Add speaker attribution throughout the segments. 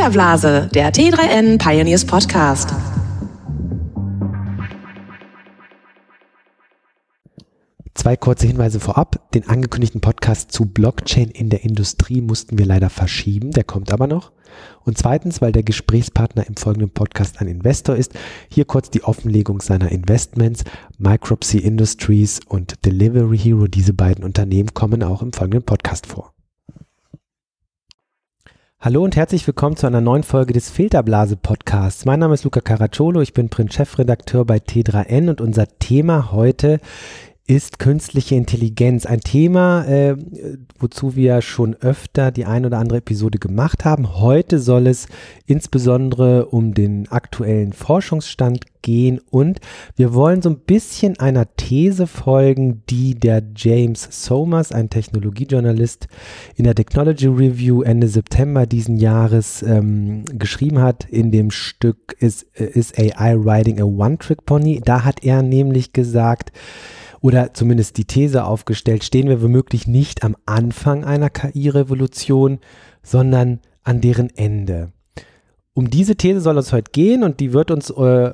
Speaker 1: Filterblase, der T3N Pioneers Podcast.
Speaker 2: Zwei kurze Hinweise vorab. Den angekündigten Podcast zu Blockchain in der Industrie mussten wir leider verschieben. Der kommt aber noch. Und zweitens, weil der Gesprächspartner im folgenden Podcast ein Investor ist, hier kurz die Offenlegung seiner Investments. Micropsy Industries und Delivery Hero, diese beiden Unternehmen kommen auch im folgenden Podcast vor. Hallo und herzlich willkommen zu einer neuen Folge des Filterblase Podcasts. Mein Name ist Luca Caracciolo, ich bin Print-Chefredakteur bei T3N und unser Thema heute ist künstliche Intelligenz. Ein Thema, äh, wozu wir schon öfter die ein oder andere Episode gemacht haben. Heute soll es insbesondere um den aktuellen Forschungsstand gehen und wir wollen so ein bisschen einer These folgen, die der James Somers, ein Technologiejournalist, in der Technology Review Ende September diesen Jahres ähm, geschrieben hat. In dem Stück ist, ist AI Riding a One-Trick-Pony. Da hat er nämlich gesagt, oder zumindest die These aufgestellt, stehen wir womöglich nicht am Anfang einer KI-Revolution, sondern an deren Ende. Um diese These soll es heute gehen und die wird uns äh,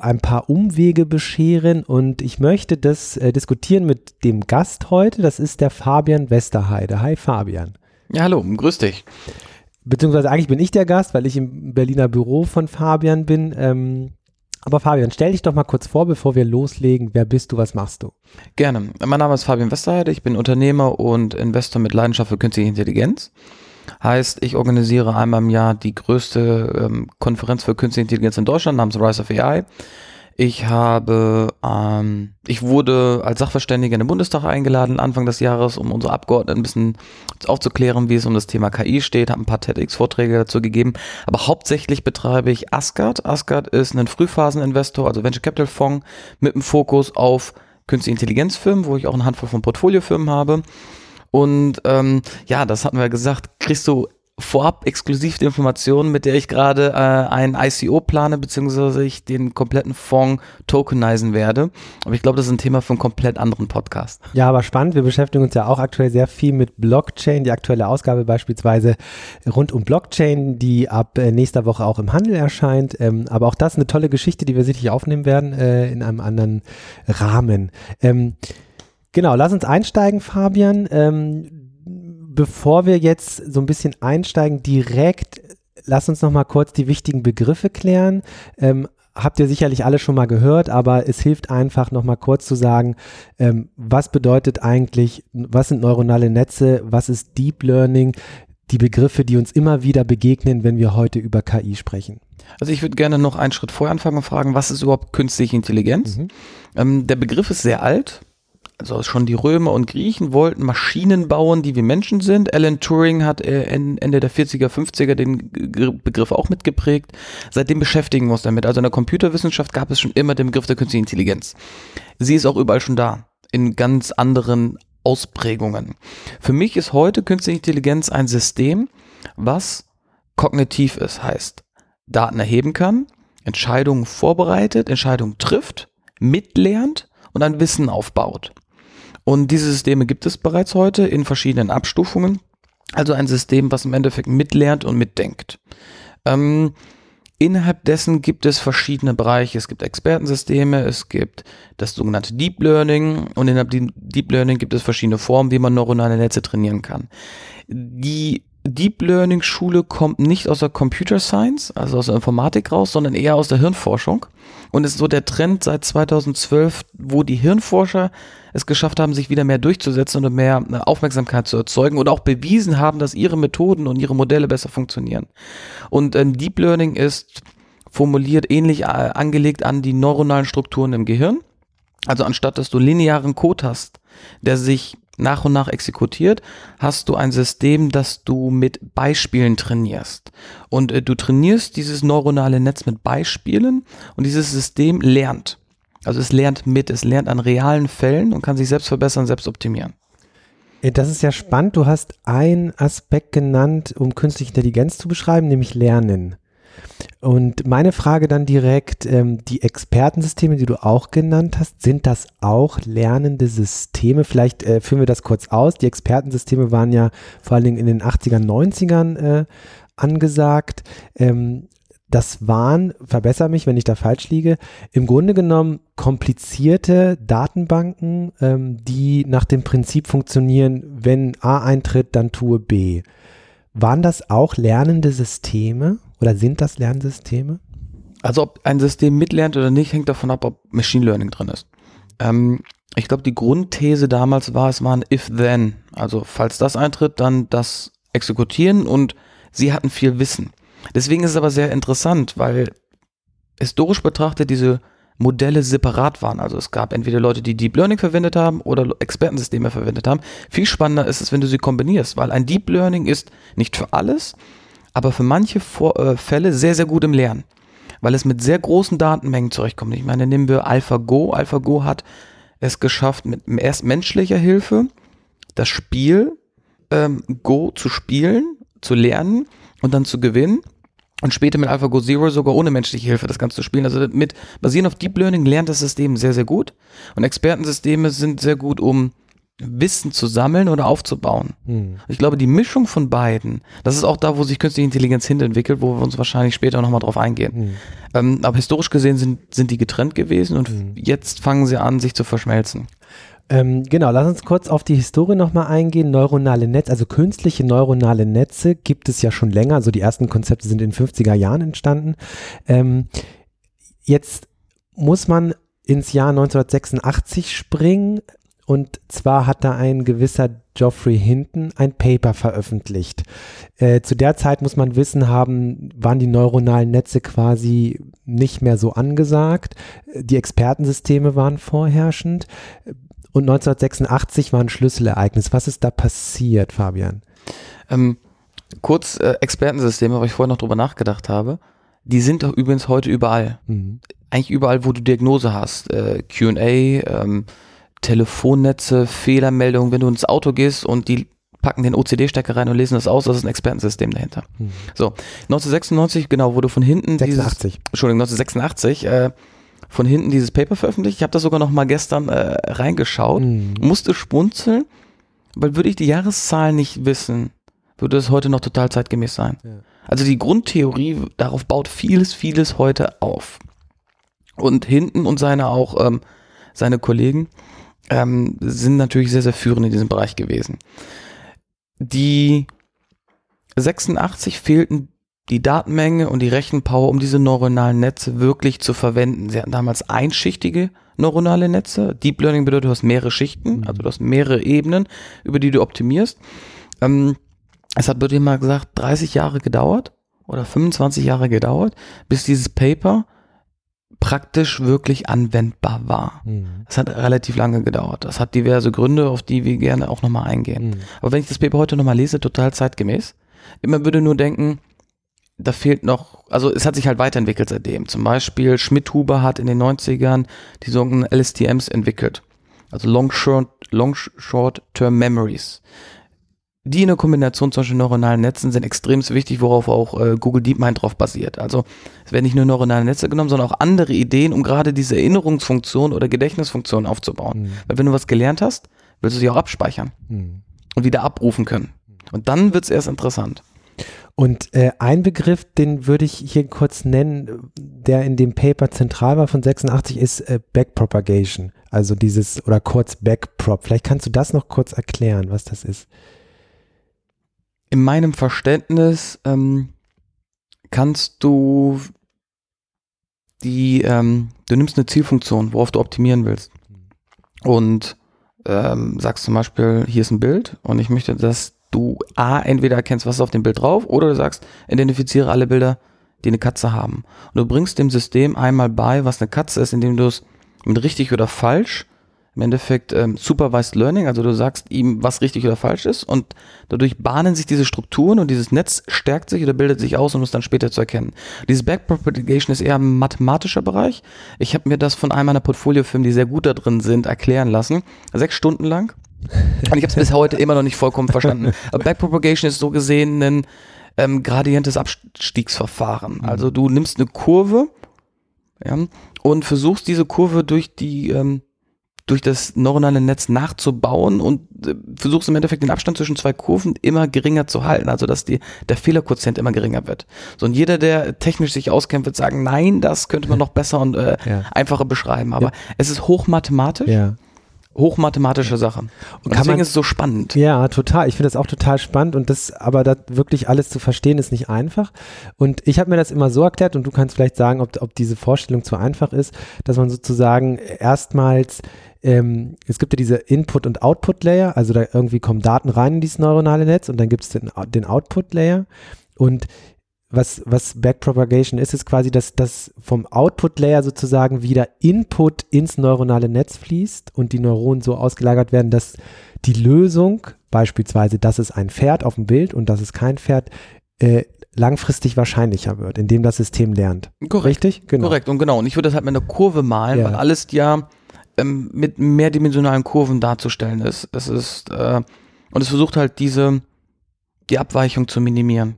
Speaker 2: ein paar Umwege bescheren und ich möchte das äh, diskutieren mit dem Gast heute, das ist der Fabian Westerheide. Hi Fabian.
Speaker 3: Ja, hallo, grüß dich.
Speaker 2: Beziehungsweise eigentlich bin ich der Gast, weil ich im Berliner Büro von Fabian bin. Ähm, aber Fabian, stell dich doch mal kurz vor, bevor wir loslegen. Wer bist du, was machst du?
Speaker 3: Gerne. Mein Name ist Fabian Westerheide. Ich bin Unternehmer und Investor mit Leidenschaft für künstliche Intelligenz. Heißt, ich organisiere einmal im Jahr die größte ähm, Konferenz für künstliche Intelligenz in Deutschland namens Rise of AI. Ich habe, ähm, ich wurde als Sachverständiger in den Bundestag eingeladen Anfang des Jahres, um unsere Abgeordneten ein bisschen aufzuklären, wie es um das Thema KI steht, habe ein paar TEDx-Vorträge dazu gegeben. Aber hauptsächlich betreibe ich Asgard. Asgard ist ein Frühphaseninvestor, also Venture Capital Fonds mit dem Fokus auf künstliche Intelligenzfirmen, wo ich auch eine Handvoll von Portfoliofirmen habe. Und ähm, ja, das hatten wir gesagt, kriegst du vorab exklusiv die Informationen, mit der ich gerade äh, ein ICO plane, beziehungsweise ich den kompletten Fonds tokenisen werde. Aber ich glaube, das ist ein Thema für einen komplett anderen Podcast.
Speaker 2: Ja, aber spannend. Wir beschäftigen uns ja auch aktuell sehr viel mit Blockchain. Die aktuelle Ausgabe beispielsweise rund um Blockchain, die ab äh, nächster Woche auch im Handel erscheint. Ähm, aber auch das ist eine tolle Geschichte, die wir sicherlich aufnehmen werden äh, in einem anderen Rahmen. Ähm, Genau, lass uns einsteigen, Fabian. Ähm, bevor wir jetzt so ein bisschen einsteigen, direkt, lass uns noch mal kurz die wichtigen Begriffe klären. Ähm, habt ihr sicherlich alle schon mal gehört, aber es hilft einfach noch mal kurz zu sagen, ähm, was bedeutet eigentlich, was sind neuronale Netze, was ist Deep Learning, die Begriffe, die uns immer wieder begegnen, wenn wir heute über KI sprechen.
Speaker 3: Also ich würde gerne noch einen Schritt vorher anfangen und fragen, was ist überhaupt künstliche Intelligenz? Mhm. Ähm, der Begriff ist sehr alt, also schon die Römer und Griechen wollten Maschinen bauen, die wie Menschen sind. Alan Turing hat äh, Ende der 40er, 50er den Begriff auch mitgeprägt. Seitdem beschäftigen wir uns damit. Also in der Computerwissenschaft gab es schon immer den Begriff der künstlichen Intelligenz. Sie ist auch überall schon da, in ganz anderen Ausprägungen. Für mich ist heute künstliche Intelligenz ein System, was kognitiv ist, heißt Daten erheben kann, Entscheidungen vorbereitet, Entscheidungen trifft, mitlernt und ein Wissen aufbaut. Und diese Systeme gibt es bereits heute in verschiedenen Abstufungen. Also ein System, was im Endeffekt mitlernt und mitdenkt. Ähm, innerhalb dessen gibt es verschiedene Bereiche. Es gibt Expertensysteme, es gibt das sogenannte Deep Learning und innerhalb Deep Learning gibt es verschiedene Formen, wie man neuronale Netze trainieren kann. Die Deep Learning Schule kommt nicht aus der Computer Science, also aus der Informatik raus, sondern eher aus der Hirnforschung. Und ist so der Trend seit 2012, wo die Hirnforscher es geschafft haben, sich wieder mehr durchzusetzen und mehr äh, Aufmerksamkeit zu erzeugen und auch bewiesen haben, dass ihre Methoden und ihre Modelle besser funktionieren. Und ähm, Deep Learning ist formuliert ähnlich äh, angelegt an die neuronalen Strukturen im Gehirn. Also anstatt dass du linearen Code hast, der sich nach und nach exekutiert, hast du ein System, das du mit Beispielen trainierst. Und äh, du trainierst dieses neuronale Netz mit Beispielen und dieses System lernt. Also es lernt mit, es lernt an realen Fällen und kann sich selbst verbessern, selbst optimieren.
Speaker 2: Äh, das ist ja spannend. Du hast einen Aspekt genannt, um künstliche Intelligenz zu beschreiben, nämlich Lernen. Und meine Frage dann direkt, ähm, die Expertensysteme, die du auch genannt hast, sind das auch lernende Systeme? Vielleicht äh, führen wir das kurz aus. Die Expertensysteme waren ja vor allen Dingen in den 80ern, 90ern äh, angesagt. Ähm, das waren, verbessere mich, wenn ich da falsch liege, im Grunde genommen komplizierte Datenbanken, ähm, die nach dem Prinzip funktionieren, wenn A eintritt, dann tue B. Waren das auch lernende Systeme oder sind das Lernsysteme?
Speaker 3: Also ob ein System mitlernt oder nicht, hängt davon ab, ob Machine Learning drin ist. Ähm, ich glaube, die Grundthese damals war, es war ein If-Then. Also falls das eintritt, dann das exekutieren und sie hatten viel Wissen. Deswegen ist es aber sehr interessant, weil historisch betrachtet diese Modelle separat waren. Also es gab entweder Leute, die Deep Learning verwendet haben oder Expertensysteme verwendet haben. Viel spannender ist es, wenn du sie kombinierst, weil ein Deep Learning ist nicht für alles, aber für manche Vor äh, Fälle sehr, sehr gut im Lernen, weil es mit sehr großen Datenmengen zurechtkommt. Ich meine, nehmen wir AlphaGo. AlphaGo hat es geschafft, mit erst menschlicher Hilfe das Spiel ähm, Go zu spielen, zu lernen und dann zu gewinnen und später mit AlphaGo Zero sogar ohne menschliche Hilfe das Ganze zu spielen. Also mit basierend auf Deep Learning lernt das System sehr, sehr gut. Und Expertensysteme sind sehr gut, um Wissen zu sammeln oder aufzubauen. Hm. Ich glaube, die Mischung von beiden, das ist auch da, wo sich künstliche Intelligenz hinentwickelt, wo wir uns wahrscheinlich später nochmal drauf eingehen. Hm. Ähm, aber historisch gesehen sind, sind die getrennt gewesen und hm. jetzt fangen sie an, sich zu verschmelzen.
Speaker 2: Ähm, genau, lass uns kurz auf die Historie nochmal eingehen. Neuronale Netze, also künstliche neuronale Netze gibt es ja schon länger. Also die ersten Konzepte sind in den 50er Jahren entstanden. Ähm, jetzt muss man ins Jahr 1986 springen. Und zwar hat da ein gewisser Geoffrey Hinton ein Paper veröffentlicht. Äh, zu der Zeit muss man wissen haben, waren die neuronalen Netze quasi nicht mehr so angesagt. Die Expertensysteme waren vorherrschend. Und 1986 war ein Schlüsselereignis. Was ist da passiert, Fabian?
Speaker 3: Ähm, kurz äh, Expertensysteme, weil ich vorher noch drüber nachgedacht habe. Die sind doch übrigens heute überall. Mhm. Eigentlich überall, wo du Diagnose hast. Äh, QA, ähm, Telefonnetze, Fehlermeldungen, wenn du ins Auto gehst und die packen den OCD-Stecker rein und lesen das aus, das ist ein Expertensystem dahinter. Mhm. So, 1996, genau, wurde von hinten
Speaker 2: 86.
Speaker 3: Dieses, Entschuldigung, 1986 äh, von hinten dieses Paper veröffentlicht. Ich habe das sogar noch mal gestern äh, reingeschaut, mhm. musste spunzeln, weil würde ich die Jahreszahlen nicht wissen, würde es heute noch total zeitgemäß sein. Ja. Also die Grundtheorie, darauf baut vieles, vieles heute auf. Und hinten und seine auch, ähm, seine Kollegen ähm, sind natürlich sehr, sehr führend in diesem Bereich gewesen. Die 86 fehlten die Datenmenge und die Rechenpower, um diese neuronalen Netze wirklich zu verwenden. Sie hatten damals einschichtige neuronale Netze. Deep Learning bedeutet, du hast mehrere Schichten, mhm. also du hast mehrere Ebenen, über die du optimierst. Ähm, es hat, würde ich mal gesagt, 30 Jahre gedauert oder 25 Jahre gedauert, bis dieses Paper praktisch wirklich anwendbar war. Mhm. Das hat relativ lange gedauert. Das hat diverse Gründe, auf die wir gerne auch nochmal eingehen. Mhm. Aber wenn ich das Paper heute nochmal lese, total zeitgemäß. Immer würde nur denken, da fehlt noch, also es hat sich halt weiterentwickelt seitdem. Zum Beispiel Schmidt-Huber hat in den 90ern die sogenannten LSTMs entwickelt. Also Long Short, Long Short Term Memories. Die in der Kombination zwischen neuronalen Netzen sind extrem wichtig, worauf auch äh, Google DeepMind drauf basiert. Also es werden nicht nur neuronale Netze genommen, sondern auch andere Ideen, um gerade diese Erinnerungsfunktion oder Gedächtnisfunktion aufzubauen. Mhm. Weil wenn du was gelernt hast, willst du sie auch abspeichern mhm. und wieder abrufen können. Und dann wird es erst interessant.
Speaker 2: Und äh, ein Begriff, den würde ich hier kurz nennen, der in dem Paper zentral war von 86, ist äh, Backpropagation. Also dieses, oder kurz Backprop. Vielleicht kannst du das noch kurz erklären, was das ist.
Speaker 3: In meinem Verständnis ähm, kannst du die, ähm, du nimmst eine Zielfunktion, worauf du optimieren willst. Und ähm, sagst zum Beispiel, hier ist ein Bild und ich möchte, dass du A, entweder erkennst, was ist auf dem Bild drauf, oder du sagst, identifiziere alle Bilder, die eine Katze haben. Und du bringst dem System einmal bei, was eine Katze ist, indem du es mit richtig oder falsch, im Endeffekt ähm, Supervised Learning, also du sagst ihm, was richtig oder falsch ist und dadurch bahnen sich diese Strukturen und dieses Netz stärkt sich oder bildet sich aus, um es dann später zu erkennen. Dieses Backpropagation ist eher ein mathematischer Bereich. Ich habe mir das von einem meiner Portfoliofirmen, die sehr gut da drin sind, erklären lassen. Sechs Stunden lang und ich habe es bis heute immer noch nicht vollkommen verstanden. Aber Backpropagation ist so gesehen ein ähm, gradientes Abstiegsverfahren. Mhm. Also du nimmst eine Kurve ja, und versuchst diese Kurve durch die ähm, durch das neuronale Netz nachzubauen und äh, versuchst im Endeffekt den Abstand zwischen zwei Kurven immer geringer zu halten, also dass die, der Fehlerquotient immer geringer wird. So und jeder, der technisch sich auskennt, wird sagen, nein, das könnte man noch besser und äh,
Speaker 2: Ja.
Speaker 3: einfacher beschreiben. Aber
Speaker 2: Ja.
Speaker 3: es ist hochmathematisch,
Speaker 2: Ja.
Speaker 3: hochmathematische Sache. Und
Speaker 2: kann
Speaker 3: deswegen
Speaker 2: man-
Speaker 3: ist es so spannend.
Speaker 2: Ja, total. Ich finde das auch total spannend und das, aber das wirklich alles zu verstehen, ist nicht einfach. Und ich habe mir das immer so erklärt und du kannst vielleicht sagen, ob, ob diese Vorstellung zu einfach ist, dass man sozusagen erstmals, ähm, es gibt ja diese Input- und Output-Layer, also da irgendwie kommen Daten rein in dieses neuronale Netz und dann gibt es den, den Output-Layer und was, was Backpropagation ist, ist quasi, dass das vom Output-Layer sozusagen wieder Input ins neuronale Netz fließt und die Neuronen so ausgelagert werden, dass die Lösung, beispielsweise, dass es ein Pferd auf dem Bild und dass es kein Pferd, äh, langfristig wahrscheinlicher wird, indem das System lernt.
Speaker 3: Korrekt.
Speaker 2: Richtig? Genau.
Speaker 3: Korrekt, und genau. Und ich würde das halt mit einer Kurve malen,
Speaker 2: Ja.
Speaker 3: weil alles ja ähm, mit mehrdimensionalen Kurven darzustellen ist. Es ist, äh, und es versucht halt diese, die Abweichung zu minimieren.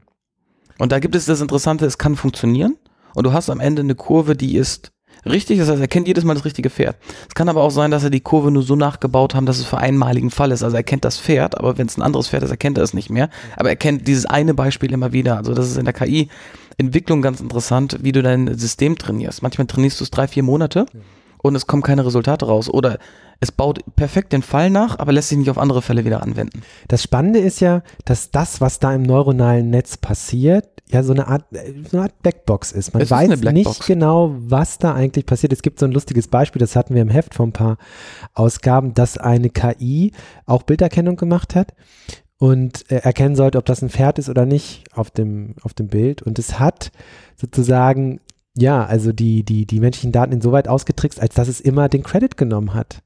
Speaker 3: Und da gibt es das Interessante, es kann funktionieren und du hast am Ende eine Kurve, die ist richtig, das heißt, er kennt jedes Mal das richtige Pferd. Es kann aber auch sein, dass er die Kurve nur so nachgebaut haben, dass es für einmaligen Fall ist. Also er kennt das Pferd, aber wenn es ein anderes Pferd ist, erkennt er es nicht mehr. Aber er kennt dieses eine Beispiel immer wieder. Also das ist in der KI-Entwicklung ganz interessant, wie du dein System trainierst. Manchmal trainierst du es drei, vier Monate und es kommen keine Resultate raus. Oder es baut perfekt den Fall nach, aber lässt sich nicht auf andere Fälle wieder anwenden.
Speaker 2: Das Spannende ist ja, dass das, was da im neuronalen Netz passiert, ja so eine Art, äh, so eine Art Blackbox ist. Man
Speaker 3: Es ist
Speaker 2: weiß
Speaker 3: Blackbox.
Speaker 2: nicht genau, was da eigentlich passiert. Es gibt so ein lustiges Beispiel, das hatten wir im Heft vor ein paar Ausgaben, dass eine KI auch Bilderkennung gemacht hat und äh, erkennen sollte, ob das ein Pferd ist oder nicht auf dem, auf dem Bild. Und es hat sozusagen, ja, also die, die, die menschlichen Daten insoweit ausgetrickst, als dass es immer den Credit genommen hat.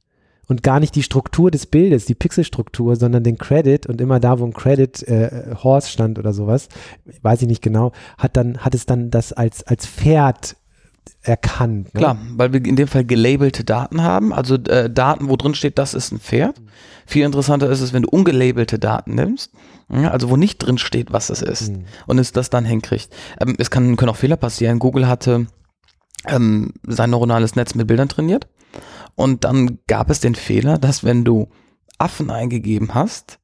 Speaker 2: Und gar nicht die Struktur des Bildes, die Pixelstruktur, sondern den Credit und immer da, wo ein Credit äh, Horse stand oder sowas, weiß ich nicht genau, hat dann hat es dann das als als Pferd erkannt. Ne?
Speaker 3: Klar, weil wir in dem Fall gelabelte Daten haben, also äh, Daten, wo drin steht, das ist ein Pferd. Viel interessanter ist es, wenn du ungelabelte Daten nimmst, ja, also wo nicht drin steht, was es ist
Speaker 2: Mhm.
Speaker 3: und es das dann hinkriegt. Ähm, es kann, können auch Fehler passieren. Google hatte ähm, sein neuronales Netz mit Bildern trainiert und dann gab es den Fehler, dass wenn du Affen eingegeben hast,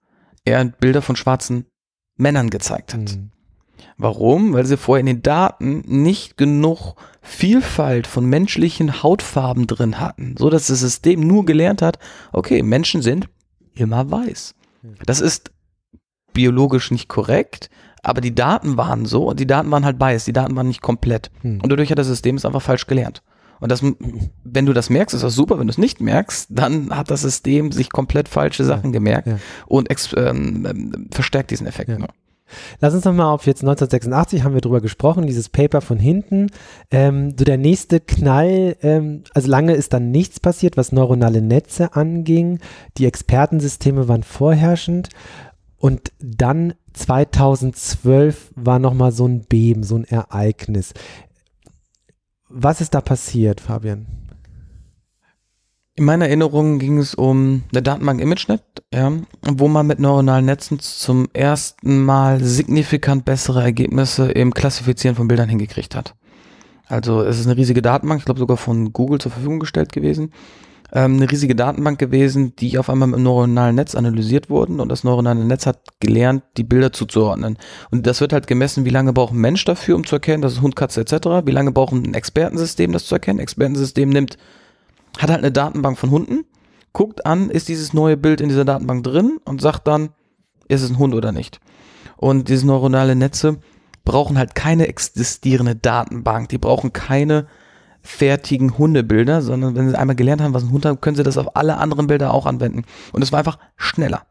Speaker 3: er Bilder von schwarzen Männern gezeigt hat.
Speaker 2: Mhm.
Speaker 3: Warum? Weil sie vorher in den Daten nicht genug Vielfalt von menschlichen Hautfarben drin hatten, so dass das System nur gelernt hat, okay, Menschen sind immer weiß. Das ist biologisch nicht korrekt, aber die Daten waren so und die Daten waren halt weiß, die Daten waren nicht komplett.
Speaker 2: Hm.
Speaker 3: Und dadurch hat das System es einfach falsch gelernt. Und das, wenn du das merkst, ist das super. Wenn du es nicht merkst, dann hat das System sich komplett falsche Sachen gemerkt
Speaker 2: ja.
Speaker 3: und ähm, ähm, verstärkt diesen Effekt.
Speaker 2: Ja.
Speaker 3: nur.
Speaker 2: Lass uns nochmal auf jetzt 1986 haben wir drüber gesprochen, dieses Paper von hinten. Ähm, so der nächste Knall, ähm, also lange ist dann nichts passiert, was neuronale Netze anging. Die Expertensysteme waren vorherrschend. Und dann 2012 war nochmal so ein Beben, so ein Ereignis. Was ist da passiert, Fabian?
Speaker 3: In meiner Erinnerung ging es um eine Datenbank ImageNet, ja, wo man mit neuronalen Netzen zum ersten Mal signifikant bessere Ergebnisse im Klassifizieren von Bildern hingekriegt hat. Also es ist eine riesige Datenbank, ich glaube sogar von Google zur Verfügung gestellt gewesen. Ähm, eine riesige Datenbank gewesen, die auf einmal mit neuronalen Netz analysiert wurden und das neuronale Netz hat gelernt, die Bilder zuzuordnen. Und das wird halt gemessen, wie lange braucht ein Mensch dafür, um zu erkennen, das ist Hund, Katze etc., wie lange braucht ein Expertensystem, das zu erkennen. Expertensystem nimmt hat halt eine Datenbank von Hunden, guckt an, ist dieses neue Bild in dieser Datenbank drin und sagt dann, ist es ein Hund oder nicht. Und diese neuronale Netze brauchen halt keine existierende Datenbank, die brauchen keine fertigen Hundebilder, sondern wenn sie einmal gelernt haben, was ein Hund hat, können sie das auf alle anderen Bilder auch anwenden. Und es war einfach schneller.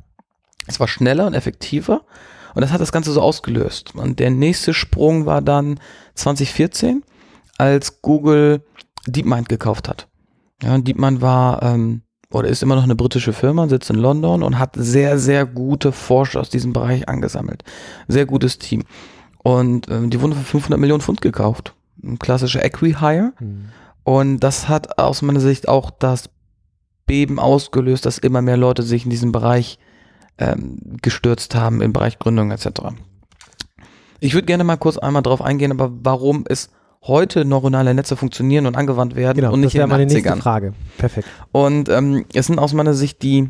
Speaker 3: Es war schneller und effektiver und das hat das Ganze so ausgelöst. Und der nächste Sprung war dann 2014, als Google DeepMind gekauft hat. Ja, DeepMind war ähm, oder ist immer noch eine britische Firma, sitzt in London und hat sehr, sehr gute Forscher aus diesem Bereich angesammelt. Sehr gutes Team. Und ähm, die wurden für 500 Millionen Pfund gekauft. Ein klassischer Acquihire. Und das hat aus meiner Sicht auch das Beben ausgelöst, dass immer mehr Leute sich in diesem Bereich ähm, gestürzt haben, im Bereich Gründung etc. Ich würde gerne mal kurz einmal drauf eingehen, aber warum es heute neuronale Netze funktionieren und angewandt werden
Speaker 2: Genau,
Speaker 3: und
Speaker 2: das
Speaker 3: nicht in
Speaker 2: wäre
Speaker 3: den
Speaker 2: meine nächste
Speaker 3: 80ern.
Speaker 2: Frage. Mhm. Perfekt.
Speaker 3: Und ähm,
Speaker 2: Das wäre meine nächste
Speaker 3: 80ern.
Speaker 2: Frage. Perfekt.
Speaker 3: Und ähm, es sind aus meiner Sicht die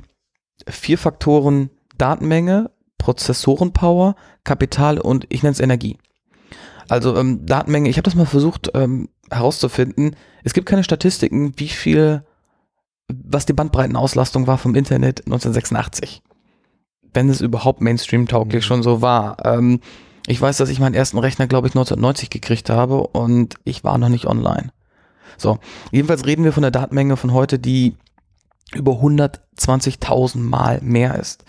Speaker 3: vier Faktoren Datenmenge, Prozessorenpower, Kapital und ich nenne es Energie. Also ähm, Datenmenge, ich habe das mal versucht ähm, herauszufinden. Es gibt keine Statistiken, wie viel, was die Bandbreitenauslastung war vom Internet 1986. Wenn es überhaupt Mainstream-tauglich
Speaker 2: Mhm.
Speaker 3: schon so war. Ähm, ich weiß, dass ich meinen ersten Rechner, glaube ich, 1990 gekriegt habe und ich war noch nicht online. So, jedenfalls reden wir von der Datenmenge von heute, die über 120.000 Mal mehr ist.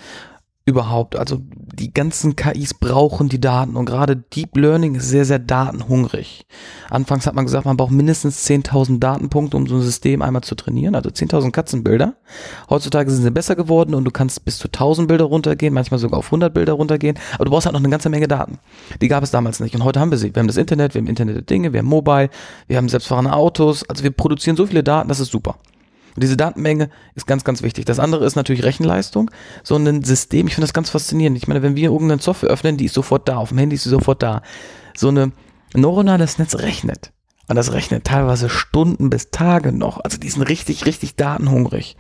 Speaker 3: Überhaupt, also die ganzen KIs brauchen die Daten und gerade Deep Learning ist sehr, sehr datenhungrig. Anfangs hat man gesagt, man braucht mindestens 10.000 Datenpunkte, um so ein System einmal zu trainieren, also 10.000 Katzenbilder. Heutzutage sind sie besser geworden und du kannst bis zu 1.000 Bilder runtergehen, manchmal sogar auf 100 Bilder runtergehen, aber du brauchst halt noch eine ganze Menge Daten. Die gab es damals nicht und heute haben wir sie. Wir haben das Internet, wir haben Internet der Dinge, wir haben Mobile, wir haben selbstfahrende Autos, also wir produzieren so viele Daten, das ist super. Und diese Datenmenge ist ganz, ganz wichtig. Das andere ist natürlich Rechenleistung. So ein System, ich finde das ganz faszinierend. Ich meine, wenn wir irgendeine Software öffnen, die ist sofort da. Auf dem Handy ist sie sofort da. So eine neuronales Netz rechnet. Und das rechnet teilweise Stunden bis Tage noch. Also die sind richtig, richtig datenhungrig.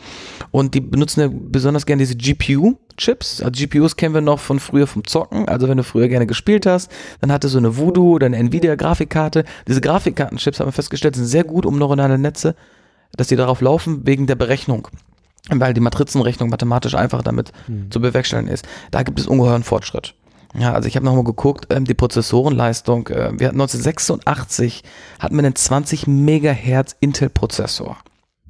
Speaker 3: Und die benutzen ja besonders gerne diese GPU-Chips. Also GPUs kennen wir noch von früher vom Zocken. Also wenn du früher gerne gespielt hast, dann hatte so eine Voodoo oder eine Nvidia-Grafikkarte. Diese Grafikkartenchips haben wir festgestellt, sind sehr gut, um neuronale Netze dass die darauf laufen wegen der Berechnung. Weil die Matrizenrechnung mathematisch einfach damit
Speaker 2: Hm.
Speaker 3: zu bewerkstelligen ist. Da gibt es ungeheuren Fortschritt. Ja, also ich habe nochmal geguckt, ähm, die Prozessorenleistung, äh, wir hatten 1986, hatten wir einen 20 Megahertz Intel-Prozessor.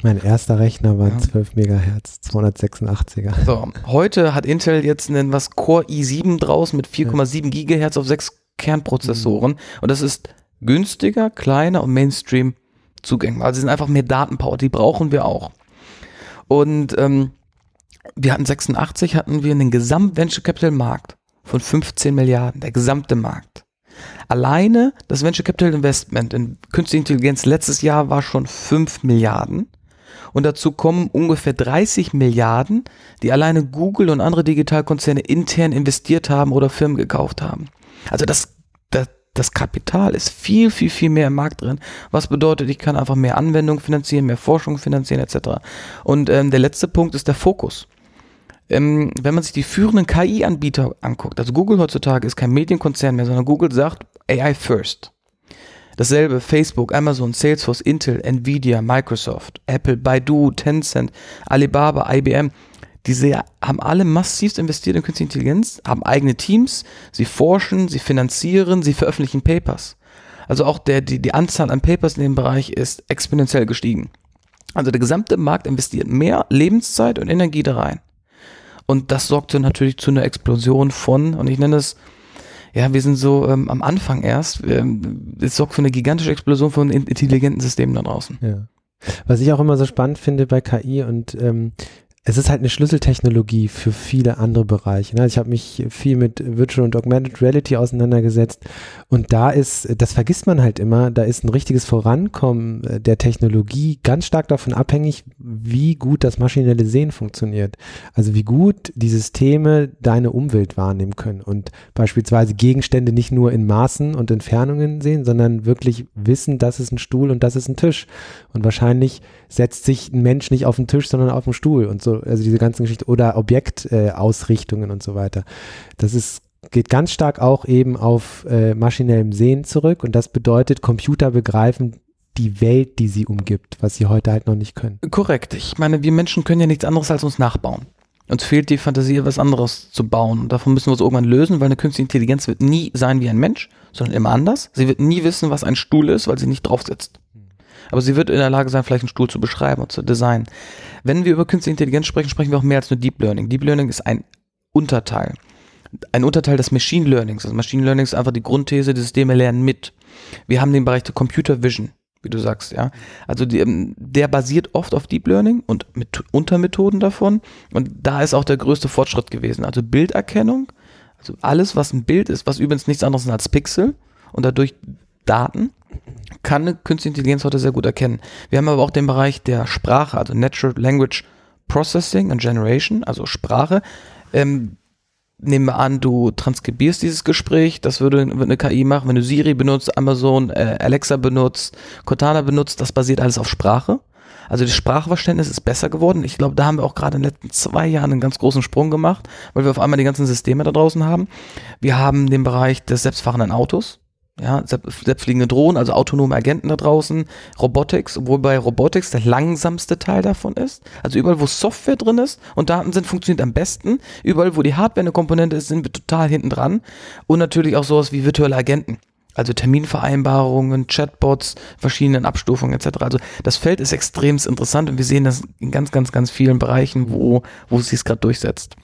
Speaker 2: Mein erster Rechner war
Speaker 3: Ja.
Speaker 2: 12 Megahertz, 286er.
Speaker 3: So, heute hat Intel jetzt einen was Core i7 draußen mit 4,7 Gigahertz auf sechs Kernprozessoren und das ist günstiger, kleiner und Mainstream zugänglich. Also sie sind einfach mehr Datenpower, die brauchen wir auch. Und ähm, wir hatten 86, hatten wir einen Gesamt-Venture Capital Markt von 15 Milliarden, der gesamte Markt. Alleine das Venture Capital Investment in künstliche Intelligenz letztes Jahr war schon 5 Milliarden. Und dazu kommen ungefähr 30 Milliarden, die alleine Google und andere Digitalkonzerne intern investiert haben oder Firmen gekauft haben. Also das, das, das Kapital ist viel, viel, viel mehr im Markt drin. Was bedeutet, ich kann einfach mehr Anwendungen finanzieren, mehr Forschung finanzieren etc. Und ähm, der letzte Punkt ist der Fokus. Ähm, wenn man sich die führenden KI-Anbieter anguckt, also Google heutzutage ist kein Medienkonzern mehr, sondern Google sagt AI first. Dasselbe Facebook, Amazon, Salesforce, Intel, Nvidia, Microsoft, Apple, Baidu, Tencent, Alibaba, IBM. Diese haben alle massivst investiert in künstliche Intelligenz, haben eigene Teams, sie forschen, sie finanzieren, sie veröffentlichen Papers. Also auch der, die, die Anzahl an Papers in dem Bereich ist exponentiell gestiegen. Also der gesamte Markt investiert mehr Lebenszeit und Energie da rein. Und das sorgt dann natürlich zu einer Explosion von, und ich nenne es, ja, wir sind so ähm, am Anfang erst, ähm, es sorgt für eine gigantische Explosion von in- intelligenten Systemen da draußen.
Speaker 2: Ja. Was ich auch immer so spannend finde bei KI und ähm, es ist halt eine Schlüsseltechnologie für viele andere Bereiche. Ne? Ich habe mich viel mit Virtual und Augmented Reality auseinandergesetzt und da ist, das vergisst man halt immer, da ist ein richtiges Vorankommen äh, der Technologie ganz stark davon abhängig, wie gut das maschinelle Sehen funktioniert. Also wie gut die Systeme deine Umwelt wahrnehmen können und beispielsweise Gegenstände nicht nur in Maßen und Entfernungen sehen, sondern wirklich wissen, das ist ein Stuhl und das ist ein Tisch. Und wahrscheinlich setzt sich ein Mensch nicht auf den Tisch, sondern auf den Stuhl und so, also diese ganzen Geschichten oder Objektausrichtungen äh, und so weiter. Das ist geht ganz stark auch eben auf äh, maschinellem Sehen zurück und das bedeutet, Computer begreifen die Welt, die sie umgibt, was sie heute halt noch nicht können.
Speaker 3: Korrekt. Ich meine, wir Menschen können ja nichts anderes als uns nachbauen. Uns fehlt die Fantasie, was anderes zu bauen. Und davon müssen wir uns irgendwann lösen, weil eine künstliche Intelligenz wird nie sein wie ein Mensch, sondern immer anders. Sie wird nie wissen, was ein Stuhl ist, weil sie nicht drauf sitzt. Aber sie wird in der Lage sein, vielleicht einen Stuhl zu beschreiben und zu designen. Wenn wir über künstliche Intelligenz sprechen, sprechen wir auch mehr als nur Deep Learning. Deep Learning ist ein Unterteil. Ein Unterteil des Machine Learnings. Also Machine Learning ist einfach die Grundthese, die Systeme lernen mit. Wir haben den Bereich der Computer Vision, wie du sagst, ja. Also die, ähm, der basiert oft auf Deep Learning und mit Untermethoden davon. Und da ist auch der größte Fortschritt gewesen. Also Bilderkennung, also alles, was ein Bild ist, was übrigens nichts anderes ist als Pixel und dadurch Daten, kann eine künstliche Intelligenz heute sehr gut erkennen. Wir haben aber auch den Bereich der Sprache, also Natural Language Processing and Generation, also Sprache. Ähm, nehmen wir an, du transkribierst dieses Gespräch, das würde, eine KI machen, wenn du Siri benutzt, Amazon, äh, Alexa benutzt, Cortana benutzt, das basiert alles auf Sprache. Also das Sprachverständnis ist besser geworden. Ich glaube, da haben wir auch gerade in den letzten zwei Jahren einen ganz großen Sprung gemacht, weil wir auf einmal die ganzen Systeme da draußen haben. Wir haben den Bereich des selbstfahrenden Autos. Ja, selbstfliegende Drohnen, also autonome Agenten da draußen, Robotics, wobei Robotics der langsamste Teil davon ist. Also überall, wo Software drin ist und Daten sind, funktioniert am besten. Überall, wo die Hardware eine Komponente ist, sind wir total hinten dran. Und natürlich auch sowas wie virtuelle Agenten. Also Terminvereinbarungen, Chatbots, verschiedenen Abstufungen etc. Also das Feld ist extrem interessant und wir sehen das in ganz, ganz, ganz vielen Bereichen, wo, wo es sich gerade durchsetzt.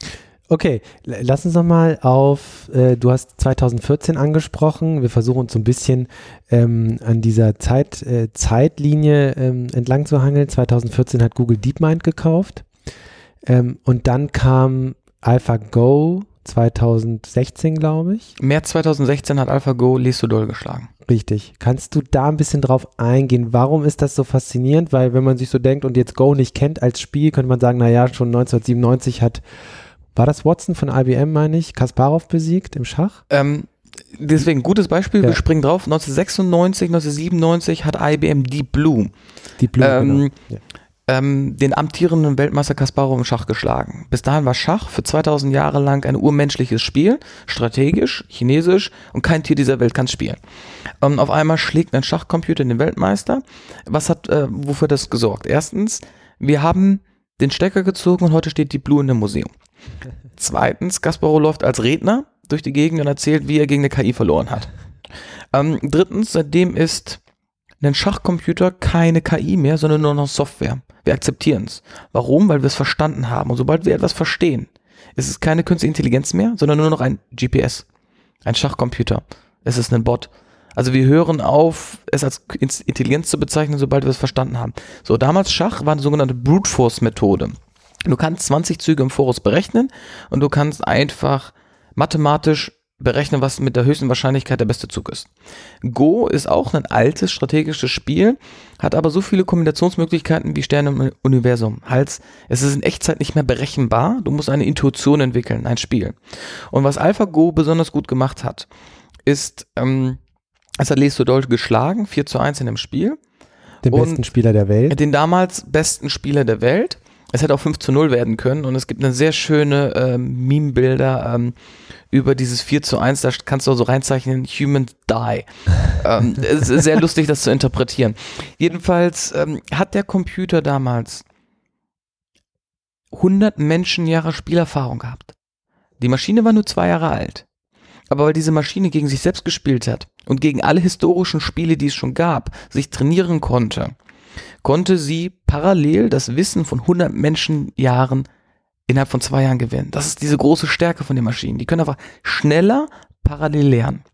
Speaker 2: Okay, lass uns noch mal auf, äh, du hast 2014 angesprochen, wir versuchen uns so ein bisschen ähm, an dieser Zeit, äh, Zeitlinie ähm, entlang zu hangeln. 2014 hat Google DeepMind gekauft ähm, und dann kam AlphaGo 2016, glaube ich.
Speaker 3: März 2016 hat AlphaGo Lesodol geschlagen.
Speaker 2: Richtig. Kannst du da ein bisschen drauf eingehen? Warum ist das so faszinierend? Weil wenn man sich so denkt und jetzt Go nicht kennt als Spiel, könnte man sagen, naja, schon 1997 hat war das Watson von IBM, meine ich, Kasparov besiegt im Schach?
Speaker 3: Ähm, deswegen, gutes Beispiel, ja. wir springen drauf. 1996, 1997 hat IBM Deep Blue,
Speaker 2: Deep Blue ähm, genau.
Speaker 3: ja. ähm, den amtierenden Weltmeister Kasparov im Schach geschlagen. Bis dahin war Schach für 2000 Jahre lang ein urmenschliches Spiel, strategisch, chinesisch und kein Tier dieser Welt kann es spielen. Und auf einmal schlägt ein Schachcomputer den Weltmeister. Was hat, äh, wofür das gesorgt? Erstens, wir haben den Stecker gezogen und heute steht Deep Blue in dem Museum. Zweitens, Kasparov läuft als Redner durch die Gegend und erzählt, wie er gegen eine KI verloren hat. Ähm, drittens, seitdem ist ein Schachcomputer keine KI mehr, sondern nur noch Software. Wir akzeptieren es. Warum? Weil wir es verstanden haben. Und sobald wir etwas verstehen, ist es keine künstliche Intelligenz mehr, sondern nur noch ein GPS. Ein Schachcomputer. Es ist ein Bot. Also wir hören auf, es als Intelligenz zu bezeichnen, sobald wir es verstanden haben. So, damals Schach war eine sogenannte Brute Force Methode. Du kannst 20 Züge im Voraus berechnen und du kannst einfach mathematisch berechnen, was mit der höchsten Wahrscheinlichkeit der beste Zug ist. Go ist auch ein altes strategisches Spiel, hat aber so viele Kombinationsmöglichkeiten wie Sterne im Universum. Hals, es ist in Echtzeit nicht mehr berechenbar, du musst eine Intuition entwickeln, ein Spiel. Und was AlphaGo besonders gut gemacht hat, ist, ähm, es hat Les Sodol geschlagen, 4 zu 1 in dem Spiel.
Speaker 2: Den besten Spieler der Welt.
Speaker 3: Den damals besten Spieler der Welt. Es hätte auch 5 zu 0 werden können und es gibt eine sehr schöne ähm, Meme-Bilder ähm, über dieses 4 zu 1, da kannst du auch so reinzeichnen, Human Die. ähm, es ist sehr lustig, das zu interpretieren. Jedenfalls ähm, hat der Computer damals 100 Menschenjahre Spielerfahrung gehabt. Die Maschine war nur zwei Jahre alt. Aber weil diese Maschine gegen sich selbst gespielt hat und gegen alle historischen Spiele, die es schon gab, sich trainieren konnte, konnte sie parallel das Wissen von 100 Menschenjahren innerhalb von zwei Jahren gewinnen. Das ist diese große Stärke von den Maschinen. Die können einfach schneller parallel lernen.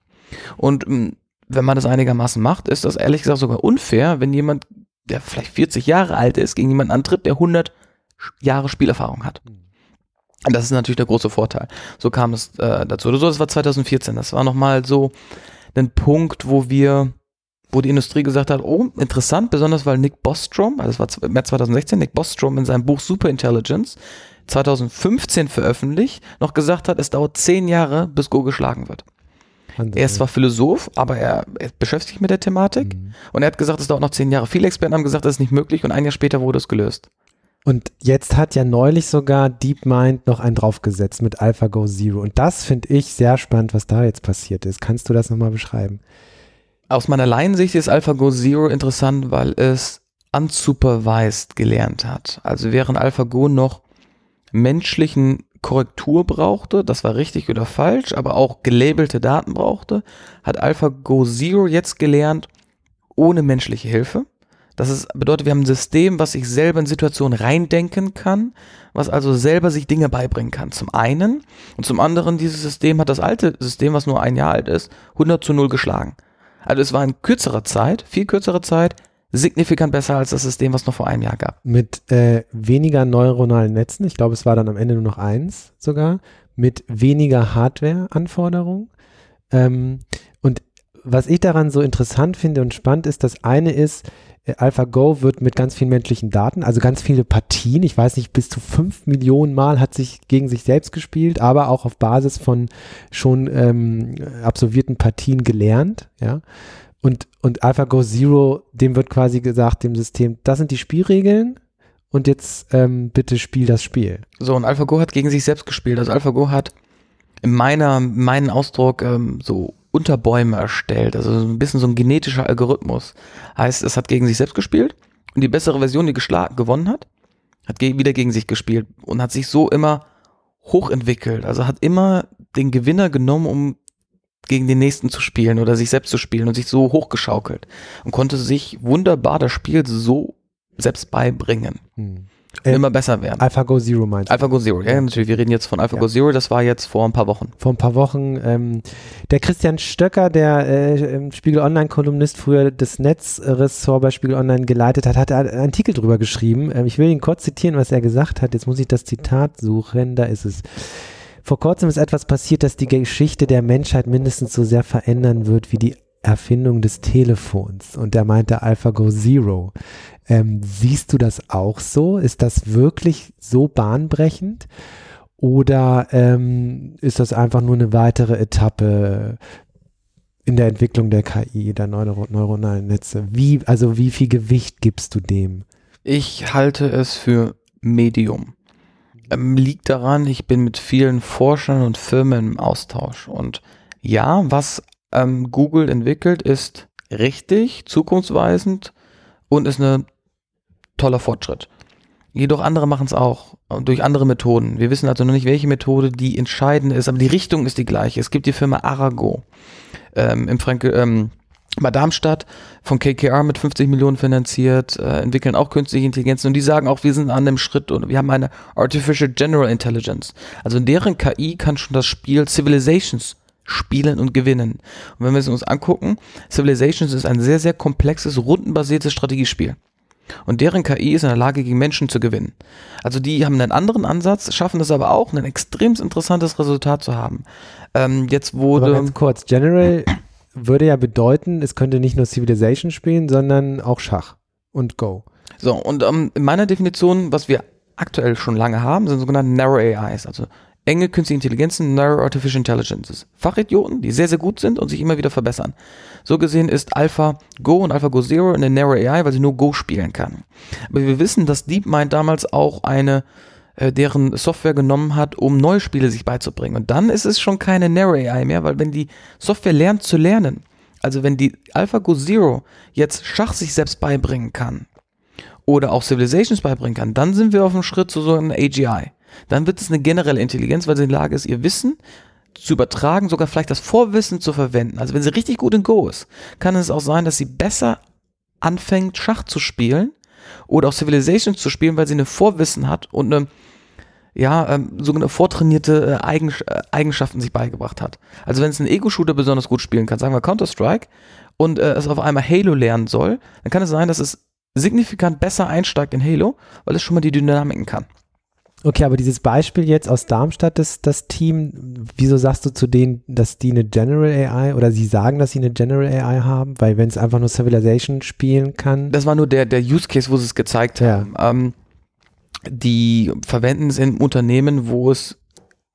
Speaker 3: Und ähm, wenn man das einigermaßen macht, ist das ehrlich gesagt sogar unfair, wenn jemand, der vielleicht 40 Jahre alt ist, gegen jemanden antritt, der 100 Jahre Spielerfahrung hat. Und das ist natürlich der große Vorteil. So kam es äh, dazu. Oder so, das war 2014. Das war nochmal so ein Punkt, wo wir wo die Industrie gesagt hat, oh, interessant, besonders weil Nick Bostrom, also das war März 2016, Nick Bostrom in seinem Buch Superintelligence 2015 veröffentlicht, noch gesagt hat, es dauert zehn Jahre, bis Go geschlagen wird. Er ist zwar Philosoph, aber er, er beschäftigt sich mit der Thematik mhm. und er hat gesagt, es dauert noch zehn Jahre. Viele Experten haben gesagt, das ist nicht möglich und ein Jahr später wurde es gelöst.
Speaker 2: Und jetzt hat ja neulich sogar DeepMind noch einen draufgesetzt mit AlphaGo Zero. Und das finde ich sehr spannend, was da jetzt passiert ist. Kannst du das nochmal beschreiben?
Speaker 3: Aus meiner Laiensicht ist AlphaGo Zero interessant, weil es unsupervised gelernt hat. Also während AlphaGo noch menschlichen Korrektur brauchte, das war richtig oder falsch, aber auch gelabelte Daten brauchte, hat AlphaGo Zero jetzt gelernt, ohne menschliche Hilfe. Das ist, bedeutet, wir haben ein System, was sich selber in Situationen reindenken kann, was also selber sich Dinge beibringen kann. Zum einen und zum anderen, dieses System hat das alte System, was nur ein Jahr alt ist, 100 zu 0 geschlagen. Also es war in kürzerer Zeit, viel kürzerer Zeit, signifikant besser als das System, was noch vor einem Jahr gab.
Speaker 2: Mit äh, weniger neuronalen Netzen, ich glaube, es war dann am Ende nur noch eins sogar, mit weniger Hardware-Anforderungen. Ähm, und was ich daran so interessant finde und spannend ist, das eine ist, AlphaGo wird mit ganz vielen menschlichen Daten, also ganz viele Partien, ich weiß nicht, bis zu fünf Millionen Mal hat sich gegen sich selbst gespielt, aber auch auf Basis von schon ähm, absolvierten Partien gelernt, ja. Und, und AlphaGo Zero, dem wird quasi gesagt, dem System, das sind die Spielregeln, und jetzt ähm, bitte spiel das Spiel.
Speaker 3: So, und AlphaGo hat gegen sich selbst gespielt. Also AlphaGo hat in meiner, meinen Ausdruck ähm, so Unterbäume erstellt, also ein bisschen so ein genetischer Algorithmus. Heißt, es hat gegen sich selbst gespielt und die bessere Version, die geschlagen, gewonnen hat, hat ge wieder gegen sich gespielt und hat sich so immer hochentwickelt. Also hat immer den Gewinner genommen, um gegen den nächsten zu spielen oder sich selbst zu spielen und sich so hochgeschaukelt und konnte sich wunderbar das Spiel so selbst beibringen. Hm. Äh, immer besser werden.
Speaker 2: AlphaGo Zero meinst
Speaker 3: du? AlphaGo Zero, ja, natürlich. Wir reden jetzt von AlphaGo ja. Zero, das war jetzt vor ein paar Wochen.
Speaker 2: Vor ein paar Wochen. Ähm, der Christian Stöcker, der äh, Spiegel Online-Kolumnist, früher das Netzressort bei Spiegel Online geleitet hat, hat einen Artikel drüber geschrieben. Ähm, ich will ihn kurz zitieren, was er gesagt hat. Jetzt muss ich das Zitat suchen, da ist es. Vor kurzem ist etwas passiert, das die Geschichte der Menschheit mindestens so sehr verändern wird wie die Erfindung des Telefons. Und der meinte AlphaGo Zero. Ähm, siehst du das auch so? Ist das wirklich so bahnbrechend? Oder ähm, ist das einfach nur eine weitere Etappe in der Entwicklung der KI, der Neuro neuronalen Netze? Wie, also wie viel Gewicht gibst du dem?
Speaker 3: Ich halte es für Medium. Ähm, liegt daran, ich bin mit vielen Forschern und Firmen im Austausch. Und ja, was ähm, Google entwickelt, ist richtig, zukunftsweisend und ist eine toller Fortschritt. Jedoch andere machen es auch durch andere Methoden. Wir wissen also noch nicht, welche Methode die entscheidende ist, aber die Richtung ist die gleiche. Es gibt die Firma Arago ähm, im Franke, ähm, bei Darmstadt von KKR mit 50 Millionen finanziert, äh, entwickeln auch künstliche Intelligenz und die sagen auch, wir sind an dem Schritt und wir haben eine Artificial General Intelligence. Also deren KI kann schon das Spiel Civilizations spielen und gewinnen. Und wenn wir es uns angucken, Civilizations ist ein sehr, sehr komplexes, rundenbasiertes Strategiespiel. Und deren KI ist in der Lage, gegen Menschen zu gewinnen. Also die haben einen anderen Ansatz, schaffen es aber auch, ein extrem interessantes Resultat zu haben. Ähm, jetzt wurde. Aber
Speaker 2: ganz kurz, General würde ja bedeuten, es könnte nicht nur Civilization spielen, sondern auch Schach und Go.
Speaker 3: So, und ähm, in meiner Definition, was wir aktuell schon lange haben, sind sogenannte Narrow AIs, also enge künstliche Intelligenzen, Narrow Artificial Intelligences. Fachidioten, die sehr, sehr gut sind und sich immer wieder verbessern. So gesehen ist Alpha Go und Alpha Go Zero eine Narrow AI, weil sie nur Go spielen kann. Aber wir wissen, dass DeepMind damals auch eine äh, deren Software genommen hat, um neue Spiele sich beizubringen. Und dann ist es schon keine Narrow AI mehr, weil wenn die Software lernt zu lernen, also wenn die AlphaGo Zero jetzt Schach sich selbst beibringen kann oder auch Civilizations beibringen kann, dann sind wir auf dem Schritt zu so einem AGI dann wird es eine generelle Intelligenz, weil sie in der Lage ist, ihr Wissen zu übertragen, sogar vielleicht das Vorwissen zu verwenden. Also wenn sie richtig gut in Go ist, kann es auch sein, dass sie besser anfängt, Schach zu spielen oder auch Civilization zu spielen, weil sie eine Vorwissen hat und eine ja, ähm, sogenannte vortrainierte äh, äh, Eigenschaften sich beigebracht hat. Also wenn es einen Ego-Shooter besonders gut spielen kann, sagen wir Counter-Strike, und äh, es auf einmal Halo lernen soll, dann kann es sein, dass es signifikant besser einsteigt in Halo, weil es schon mal die Dynamiken kann.
Speaker 2: Okay, aber dieses Beispiel jetzt aus Darmstadt, das, das Team, wieso sagst du zu denen, dass die eine General AI oder sie sagen, dass sie eine General AI haben? Weil wenn es einfach nur Civilization spielen kann.
Speaker 3: Das war nur der, der Use Case, wo sie es gezeigt ja. haben. Ähm, die verwenden es in Unternehmen, wo es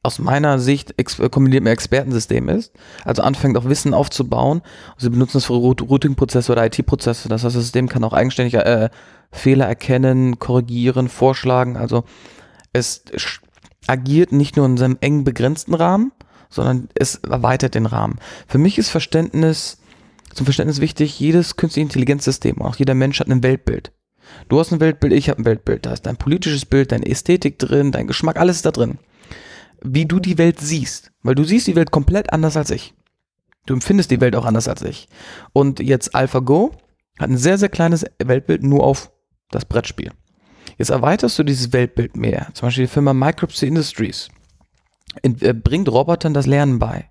Speaker 3: aus meiner Sicht kombiniert mit Expertensystem ist, also anfängt auch Wissen aufzubauen. Sie benutzen es für Routing-Prozesse oder IT-Prozesse. Das heißt, das System kann auch eigenständig äh, Fehler erkennen, korrigieren, vorschlagen. Also es agiert nicht nur in seinem eng begrenzten Rahmen, sondern es erweitert den Rahmen. Für mich ist Verständnis, zum Verständnis wichtig, jedes künstliche Intelligenzsystem, auch jeder Mensch hat ein Weltbild. Du hast ein Weltbild, ich habe ein Weltbild. Da ist dein politisches Bild, deine Ästhetik drin, dein Geschmack, alles ist da drin. Wie du die Welt siehst, weil du siehst die Welt komplett anders als ich. Du empfindest die Welt auch anders als ich. Und jetzt AlphaGo hat ein sehr, sehr kleines Weltbild nur auf das Brettspiel. Jetzt erweiterst du dieses Weltbild mehr. Zum Beispiel die Firma Micropsy Industries äh, bringt Robotern das Lernen bei.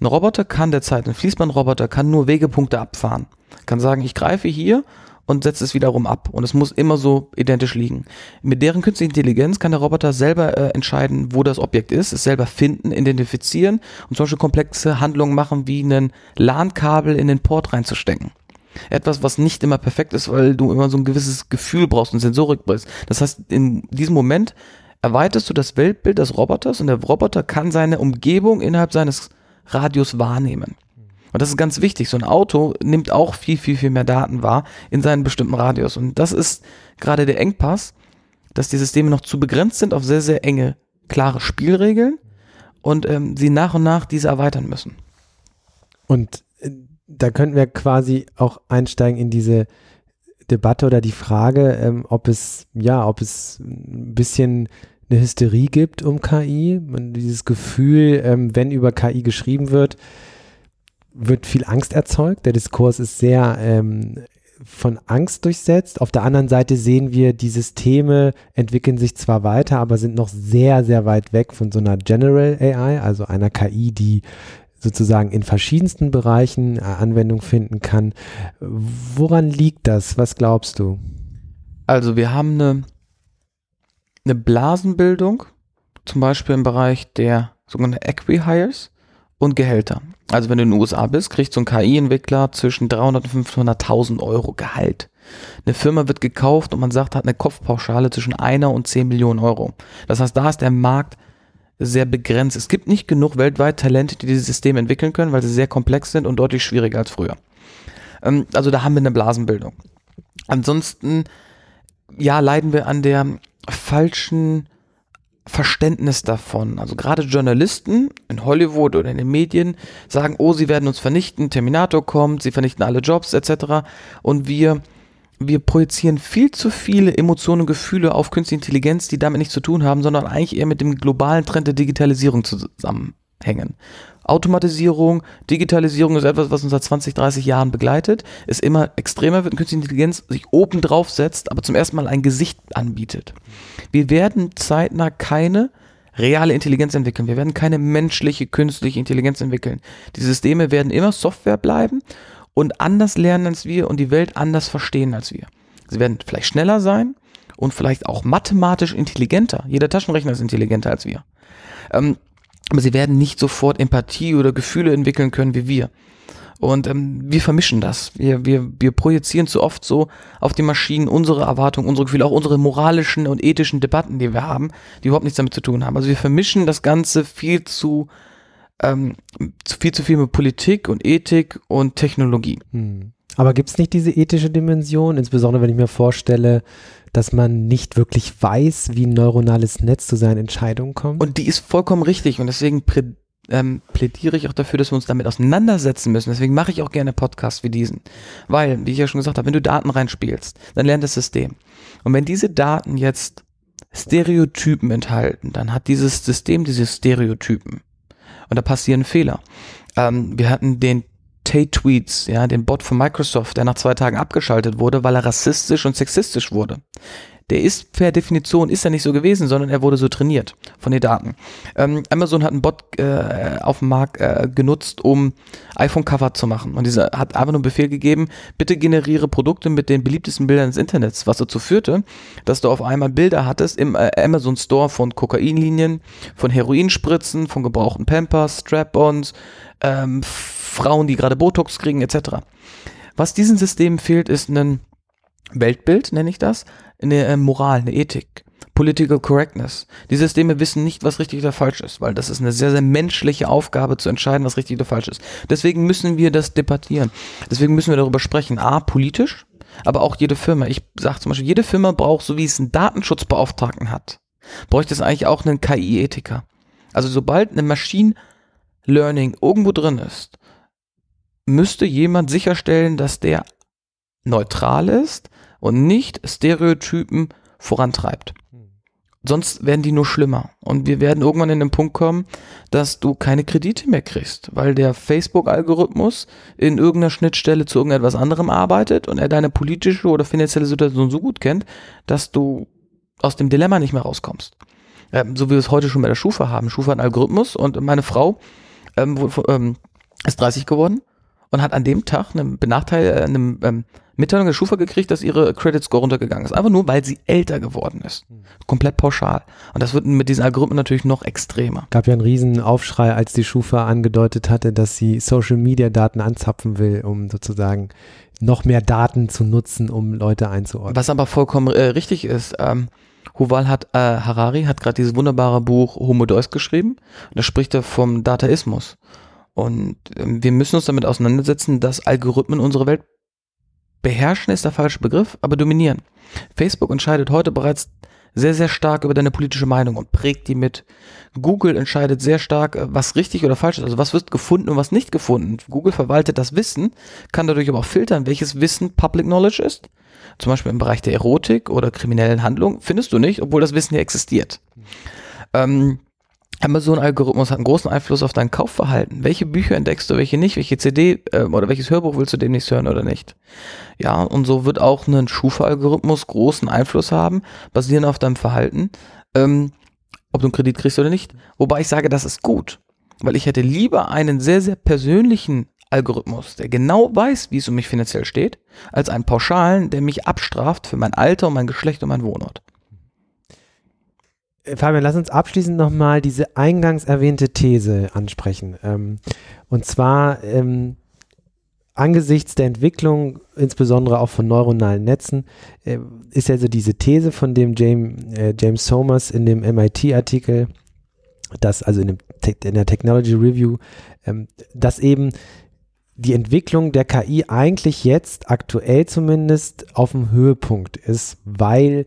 Speaker 3: Ein Roboter kann derzeit, ein Fließbandroboter kann nur Wegepunkte abfahren. Kann sagen, ich greife hier und setze es wiederum ab. Und es muss immer so identisch liegen. Mit deren künstlichen Intelligenz kann der Roboter selber äh, entscheiden, wo das Objekt ist, es selber finden, identifizieren und zum Beispiel komplexe Handlungen machen, wie ein LAN-Kabel in den Port reinzustecken. Etwas, was nicht immer perfekt ist, weil du immer so ein gewisses Gefühl brauchst und Sensorik brauchst. Das heißt, in diesem Moment erweiterst du das Weltbild des Roboters und der Roboter kann seine Umgebung innerhalb seines Radius wahrnehmen. Und das ist ganz wichtig. So ein Auto nimmt auch viel, viel, viel mehr Daten wahr in seinem bestimmten Radius. Und das ist gerade der Engpass, dass die Systeme noch zu begrenzt sind auf sehr, sehr enge, klare Spielregeln und ähm, sie nach und nach diese erweitern müssen.
Speaker 2: Und da könnten wir quasi auch einsteigen in diese Debatte oder die Frage, ähm, ob es, ja, ob es ein bisschen eine Hysterie gibt um KI. Und dieses Gefühl, ähm, wenn über KI geschrieben wird, wird viel Angst erzeugt. Der Diskurs ist sehr ähm, von Angst durchsetzt. Auf der anderen Seite sehen wir, die Systeme entwickeln sich zwar weiter, aber sind noch sehr, sehr weit weg von so einer General AI, also einer KI, die sozusagen in verschiedensten Bereichen äh, Anwendung finden kann. Woran liegt das? Was glaubst du?
Speaker 3: Also wir haben eine, eine Blasenbildung, zum Beispiel im Bereich der sogenannten Equihires und Gehälter. Also wenn du in den USA bist, kriegt so ein KI-Entwickler zwischen 300 und 500.000 Euro Gehalt. Eine Firma wird gekauft und man sagt, hat eine Kopfpauschale zwischen einer und 10 Millionen Euro. Das heißt, da ist der Markt sehr begrenzt. Es gibt nicht genug weltweit Talente, die dieses System entwickeln können, weil sie sehr komplex sind und deutlich schwieriger als früher. Ähm, also da haben wir eine Blasenbildung. Ansonsten, ja, leiden wir an der falschen Verständnis davon. Also gerade Journalisten in Hollywood oder in den Medien sagen, oh, sie werden uns vernichten, Terminator kommt, sie vernichten alle Jobs etc. Und wir, wir projizieren viel zu viele Emotionen und Gefühle auf künstliche Intelligenz, die damit nichts zu tun haben, sondern eigentlich eher mit dem globalen Trend der Digitalisierung zusammenhängen. Automatisierung, Digitalisierung ist etwas, was uns seit 20, 30 Jahren begleitet, es immer extremer wird künstliche Intelligenz sich oben drauf setzt, aber zum ersten Mal ein Gesicht anbietet. Wir werden zeitnah keine reale Intelligenz entwickeln. Wir werden keine menschliche, künstliche Intelligenz entwickeln. Die Systeme werden immer Software bleiben und anders lernen als wir und die Welt anders verstehen als wir. Sie werden vielleicht schneller sein und vielleicht auch mathematisch intelligenter. Jeder Taschenrechner ist intelligenter als wir. Ähm, aber sie werden nicht sofort Empathie oder Gefühle entwickeln können wie wir. Und ähm, wir vermischen das. Wir, wir, wir projizieren zu oft so auf die Maschinen unsere Erwartungen, unsere Gefühle, auch unsere moralischen und ethischen Debatten, die wir haben, die überhaupt nichts damit zu tun haben. Also wir vermischen das Ganze viel zu, ähm, viel zu viel mit Politik und Ethik und Technologie.
Speaker 2: Hm. Aber gibt es nicht diese ethische Dimension, insbesondere wenn ich mir vorstelle, dass man nicht wirklich weiß, wie ein neuronales Netz zu seinen Entscheidungen kommt?
Speaker 3: Und die ist vollkommen richtig und deswegen ähm, plädiere ich auch dafür, dass wir uns damit auseinandersetzen müssen. Deswegen mache ich auch gerne Podcasts wie diesen. Weil, wie ich ja schon gesagt habe, wenn du Daten reinspielst, dann lernt das System. Und wenn diese Daten jetzt Stereotypen enthalten, dann hat dieses System diese Stereotypen. Und da passieren Fehler. Ähm, wir hatten den Tay-Tweets, ja, den Bot von Microsoft, der nach zwei Tagen abgeschaltet wurde, weil er rassistisch und sexistisch wurde der ist per Definition ist er nicht so gewesen, sondern er wurde so trainiert von den Daten. Ähm, Amazon hat einen Bot äh, auf dem Markt äh, genutzt, um iPhone-Cover zu machen. Und dieser hat einfach nur einen Befehl gegeben, bitte generiere Produkte mit den beliebtesten Bildern des Internets, was dazu führte, dass du auf einmal Bilder hattest im äh, Amazon Store von Kokainlinien, von Heroinspritzen, von gebrauchten Pampers, Strap-ons, ähm, Frauen, die gerade Botox kriegen, etc. Was diesen Systemen fehlt, ist ein Weltbild, nenne ich das, eine äh, Moral, eine Ethik. Political Correctness. Die Systeme wissen nicht, was richtig oder falsch ist, weil das ist eine sehr, sehr menschliche Aufgabe zu entscheiden, was richtig oder falsch ist. Deswegen müssen wir das debattieren. Deswegen müssen wir darüber sprechen. A, politisch, aber auch jede Firma. Ich sage zum Beispiel, jede Firma braucht, so wie es einen Datenschutzbeauftragten hat, bräuchte es eigentlich auch einen KI-Ethiker. Also sobald eine Machine Learning irgendwo drin ist, müsste jemand sicherstellen, dass der neutral ist und nicht Stereotypen vorantreibt. Sonst werden die nur schlimmer. Und wir werden irgendwann in den Punkt kommen, dass du keine Kredite mehr kriegst, weil der Facebook-Algorithmus in irgendeiner Schnittstelle zu irgendetwas anderem arbeitet und er deine politische oder finanzielle Situation so gut kennt, dass du aus dem Dilemma nicht mehr rauskommst. Ähm, so wie wir es heute schon bei der Schufa haben. Schufa hat einen Algorithmus und meine Frau ähm, wo, ähm, ist 30 geworden und hat an dem Tag einem Benachteil, äh, einem ähm, Mitteilung der Schufa gekriegt, dass ihre Credit Score runtergegangen ist. Einfach nur, weil sie älter geworden ist. Komplett pauschal. Und das wird mit diesen Algorithmen natürlich noch extremer.
Speaker 2: Gab ja einen riesen Aufschrei, als die Schufa angedeutet hatte, dass sie Social Media Daten anzapfen will, um sozusagen noch mehr Daten zu nutzen, um Leute einzuordnen.
Speaker 3: Was aber vollkommen äh, richtig ist, ähm, Huval hat, äh, Harari hat gerade dieses wunderbare Buch Homo Deus geschrieben. Da spricht er vom Dataismus. Und ähm, wir müssen uns damit auseinandersetzen, dass Algorithmen unsere Welt beherrschen, ist der falsche Begriff, aber dominieren. Facebook entscheidet heute bereits sehr, sehr stark über deine politische Meinung und prägt die mit. Google entscheidet sehr stark, äh, was richtig oder falsch ist, also was wird gefunden und was nicht gefunden. Google verwaltet das Wissen, kann dadurch aber auch filtern, welches Wissen Public Knowledge ist. Zum Beispiel im Bereich der Erotik oder kriminellen Handlungen findest du nicht, obwohl das Wissen ja existiert. Ähm, Amazon-Algorithmus hat einen großen Einfluss auf dein Kaufverhalten. Welche Bücher entdeckst du, welche nicht, welche CD äh, oder welches Hörbuch willst du demnächst hören oder nicht? Ja, und so wird auch ein Schufa-Algorithmus großen Einfluss haben, basierend auf deinem Verhalten, ähm, ob du einen Kredit kriegst oder nicht. Wobei ich sage, das ist gut, weil ich hätte lieber einen sehr, sehr persönlichen Algorithmus, der genau weiß, wie es um mich finanziell steht, als einen pauschalen, der mich abstraft für mein Alter und mein Geschlecht und mein Wohnort.
Speaker 2: Äh, Fabian, lass uns abschließend nochmal diese eingangs erwähnte These ansprechen. Ähm, und zwar ähm, angesichts der Entwicklung, insbesondere auch von neuronalen Netzen, äh, ist ja so diese These von dem James, äh, James Somers in dem MIT-Artikel, dass also in, dem, in, der Technology Review, ähm, dass eben die Entwicklung der KI eigentlich jetzt aktuell zumindest auf dem Höhepunkt ist, weil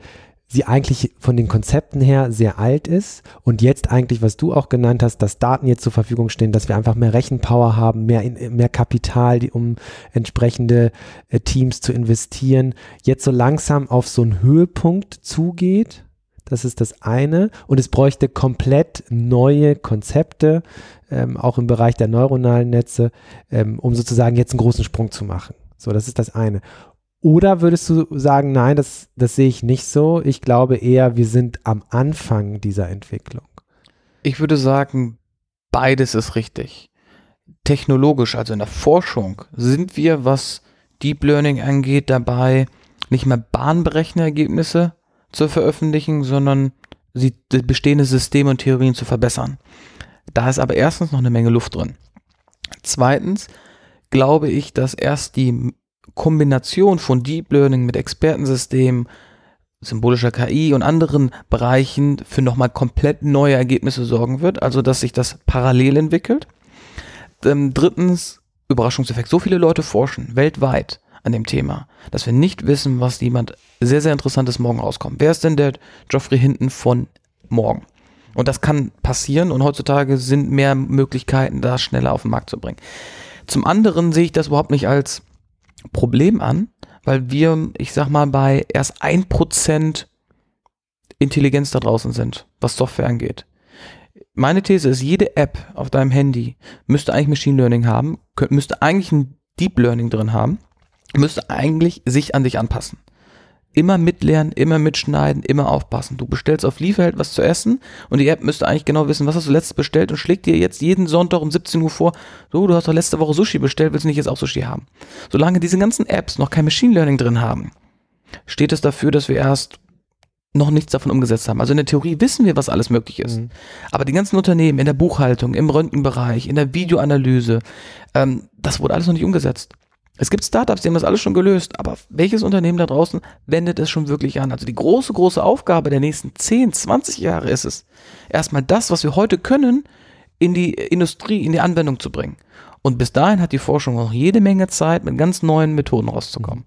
Speaker 2: sie eigentlich von den Konzepten her sehr alt ist und jetzt eigentlich, was du auch genannt hast, dass Daten jetzt zur Verfügung stehen, dass wir einfach mehr Rechenpower haben, mehr, mehr Kapital, die, um entsprechende äh, Teams zu investieren, jetzt so langsam auf so einen Höhepunkt zugeht. Das ist das eine. Und es bräuchte komplett neue Konzepte, ähm, auch im Bereich der neuronalen Netze, ähm, um sozusagen jetzt einen großen Sprung zu machen. So, das ist das eine. Oder würdest du sagen, nein, das, das sehe ich nicht so. Ich glaube eher, wir sind am Anfang dieser Entwicklung.
Speaker 3: Ich würde sagen, beides ist richtig. Technologisch, also in der Forschung, sind wir, was Deep Learning angeht, dabei, nicht mehr bahnbrechende Ergebnisse zu veröffentlichen, sondern sie, bestehende Systeme und Theorien zu verbessern. Da ist aber erstens noch eine Menge Luft drin. Zweitens glaube ich, dass erst die Kombination von Deep Learning mit Expertensystemen, symbolischer KI und anderen Bereichen für nochmal komplett neue Ergebnisse sorgen wird, also dass sich das parallel entwickelt. Ähm, drittens, Überraschungseffekt. So viele Leute forschen weltweit an dem Thema, dass wir nicht wissen, was jemand sehr, sehr interessantes morgen rauskommt. Wer ist denn der Geoffrey Hinton von morgen? Und das kann passieren und heutzutage sind mehr Möglichkeiten, das schneller auf den Markt zu bringen. Zum anderen sehe ich das überhaupt nicht als Problem an, weil wir, ich sag mal, bei erst ein Prozent Intelligenz da draußen sind, was Software angeht. Meine These ist, jede App auf deinem Handy müsste eigentlich Machine Learning haben, müsste eigentlich ein Deep Learning drin haben, müsste eigentlich sich an dich anpassen immer mitlernen, immer mitschneiden, immer aufpassen. Du bestellst auf Lieferheld was zu essen und die App müsste eigentlich genau wissen, was hast du letztes bestellt und schlägt dir jetzt jeden Sonntag um 17 Uhr vor, so, du hast doch letzte Woche Sushi bestellt, willst du nicht jetzt auch Sushi haben? Solange diese ganzen Apps noch kein Machine Learning drin haben, steht es dafür, dass wir erst noch nichts davon umgesetzt haben. Also in der Theorie wissen wir, was alles möglich ist. Mhm. Aber die ganzen Unternehmen in der Buchhaltung, im Röntgenbereich, in der Videoanalyse, ähm, das wurde alles noch nicht umgesetzt. Es gibt Startups, die haben das alles schon gelöst, aber welches Unternehmen da draußen wendet es schon wirklich an? Also die große, große Aufgabe der nächsten 10, 20 Jahre ist es, erstmal das, was wir heute können, in die Industrie, in die Anwendung zu bringen. Und bis dahin hat die Forschung noch jede Menge Zeit, mit ganz neuen Methoden rauszukommen.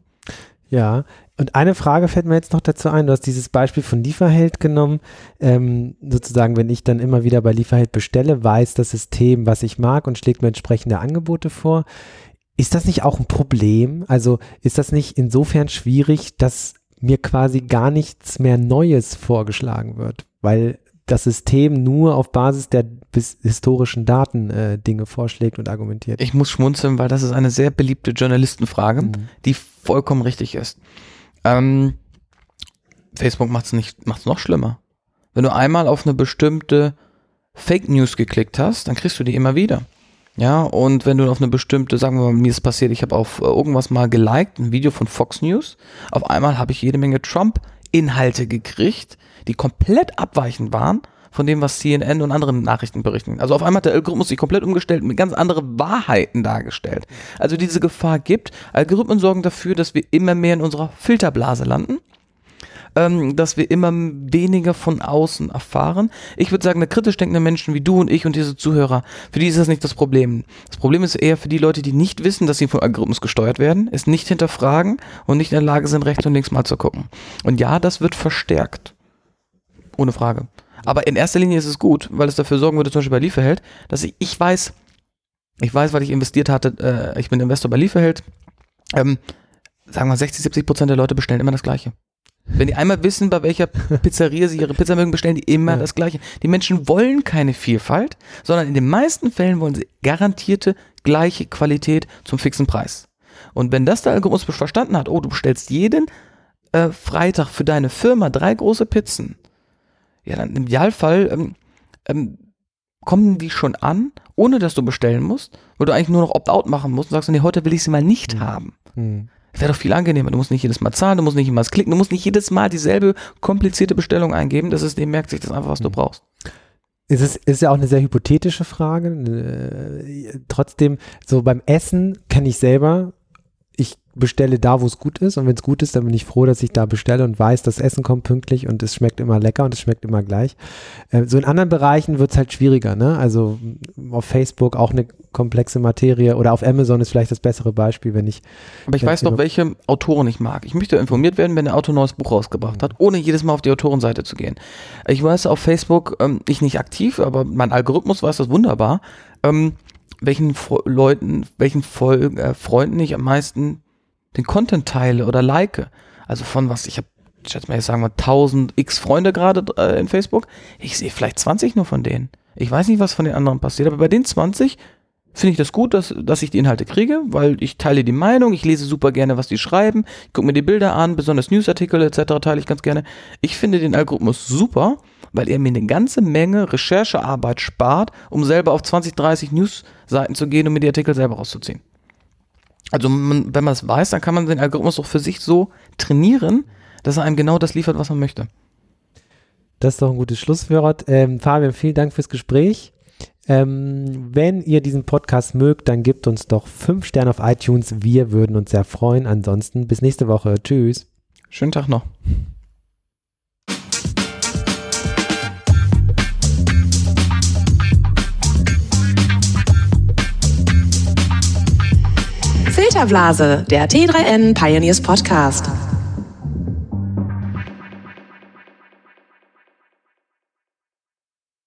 Speaker 2: Ja, und eine Frage fällt mir jetzt noch dazu ein. Du hast dieses Beispiel von Lieferheld genommen. Ähm, sozusagen, wenn ich dann immer wieder bei Lieferheld bestelle, weiß das System, was ich mag und schlägt mir entsprechende Angebote vor. Ist das nicht auch ein Problem? Also ist das nicht insofern schwierig, dass mir quasi gar nichts mehr Neues vorgeschlagen wird, weil das System nur auf Basis der historischen Daten äh, Dinge vorschlägt und argumentiert.
Speaker 3: Ich muss schmunzeln, weil das ist eine sehr beliebte Journalistenfrage, mhm. die vollkommen richtig ist. Ähm, Facebook macht es nicht, macht's noch schlimmer. Wenn du einmal auf eine bestimmte Fake News geklickt hast, dann kriegst du die immer wieder. Ja, und wenn du auf eine bestimmte, sagen wir mal, mir ist passiert, ich habe auf äh, irgendwas mal geliked, ein Video von Fox News. Auf einmal habe ich jede Menge Trump-Inhalte gekriegt, die komplett abweichend waren von dem, was CNN und andere Nachrichten berichten. Also auf einmal hat der Algorithmus sich komplett umgestellt und ganz andere Wahrheiten dargestellt. Also diese Gefahr gibt. Algorithmen sorgen dafür, dass wir immer mehr in unserer Filterblase landen ähm, dass wir immer weniger von außen erfahren. Ich würde sagen, eine kritisch denkende Menschen wie du und ich und diese Zuhörer, für die ist das nicht das Problem. Das Problem ist eher für die Leute, die nicht wissen, dass sie vom Algorithmus gesteuert werden, es nicht hinterfragen und nicht in der Lage sind, rechts und links mal zu gucken. Und ja, das wird verstärkt. Ohne Frage. Aber in erster Linie ist es gut, weil es dafür sorgen würde, zum Beispiel bei Lieferheld, dass ich, ich weiß, ich weiß, weil ich investiert hatte, äh, ich bin Investor bei Lieferheld, ähm, sagen wir 60, 70 Prozent der Leute bestellen immer das Gleiche. Wenn die einmal wissen, bei welcher Pizzeria sie ihre Pizza mögen, bestellen die immer ja. das Gleiche. Die Menschen wollen keine Vielfalt, sondern in den meisten Fällen wollen sie garantierte gleiche Qualität zum fixen Preis. Und wenn das der Algorithmus verstanden hat, oh, du bestellst jeden äh, Freitag für deine Firma drei große Pizzen, ja, dann im Idealfall ähm, ähm, kommen die schon an, ohne dass du bestellen musst, weil du eigentlich nur noch Opt-out machen musst und sagst, nee, heute will ich sie mal nicht mhm. haben. Mhm. Wäre doch viel angenehmer. Du musst nicht jedes Mal zahlen, du musst nicht immer klicken, du musst nicht jedes Mal dieselbe komplizierte Bestellung eingeben. Das ist, dem merkt sich das einfach, was du mhm. brauchst.
Speaker 2: Es ist, ist ja auch eine sehr hypothetische Frage. Äh, trotzdem, so beim Essen kenne ich selber, ich bestelle da, wo es gut ist. Und wenn es gut ist, dann bin ich froh, dass ich da bestelle und weiß, das Essen kommt pünktlich und es schmeckt immer lecker und es schmeckt immer gleich. Äh, so in anderen Bereichen wird es halt schwieriger. Ne? Also auf Facebook auch eine komplexe Materie oder auf Amazon ist vielleicht das bessere Beispiel, wenn ich.
Speaker 3: Aber ich weiß noch, welche Autoren ich mag. Ich möchte informiert werden, wenn der Autor ein neues Buch rausgebracht hat, ohne jedes Mal auf die Autorenseite zu gehen. Ich weiß auf Facebook, ähm, ich nicht aktiv, aber mein Algorithmus weiß das wunderbar. Ähm, welchen Leuten, welchen Vol äh, Freunden ich am meisten den Content teile oder like. Also von was, ich habe, ich schätze mal, jetzt sagen wir 1000 x Freunde gerade äh, in Facebook. Ich sehe vielleicht 20 nur von denen. Ich weiß nicht, was von den anderen passiert, aber bei den 20 finde ich das gut, dass, dass ich die Inhalte kriege, weil ich teile die Meinung, ich lese super gerne, was die schreiben, gucke mir die Bilder an, besonders Newsartikel etc. teile ich ganz gerne. Ich finde den Algorithmus super, weil er mir eine ganze Menge Recherchearbeit spart, um selber auf 20, 30 Newsseiten zu gehen und mir die Artikel selber rauszuziehen. Also man, wenn man es weiß, dann kann man den Algorithmus auch für sich so trainieren, dass er einem genau das liefert, was man möchte.
Speaker 2: Das ist doch ein gutes Schlusswort. Ähm, Fabian, vielen Dank fürs Gespräch. Ähm, wenn ihr diesen Podcast mögt, dann gebt uns doch fünf Sterne auf iTunes. Wir würden uns sehr freuen. Ansonsten bis nächste Woche. Tschüss.
Speaker 3: Schönen Tag noch.
Speaker 1: Filterblase, der T3N Pioneers Podcast.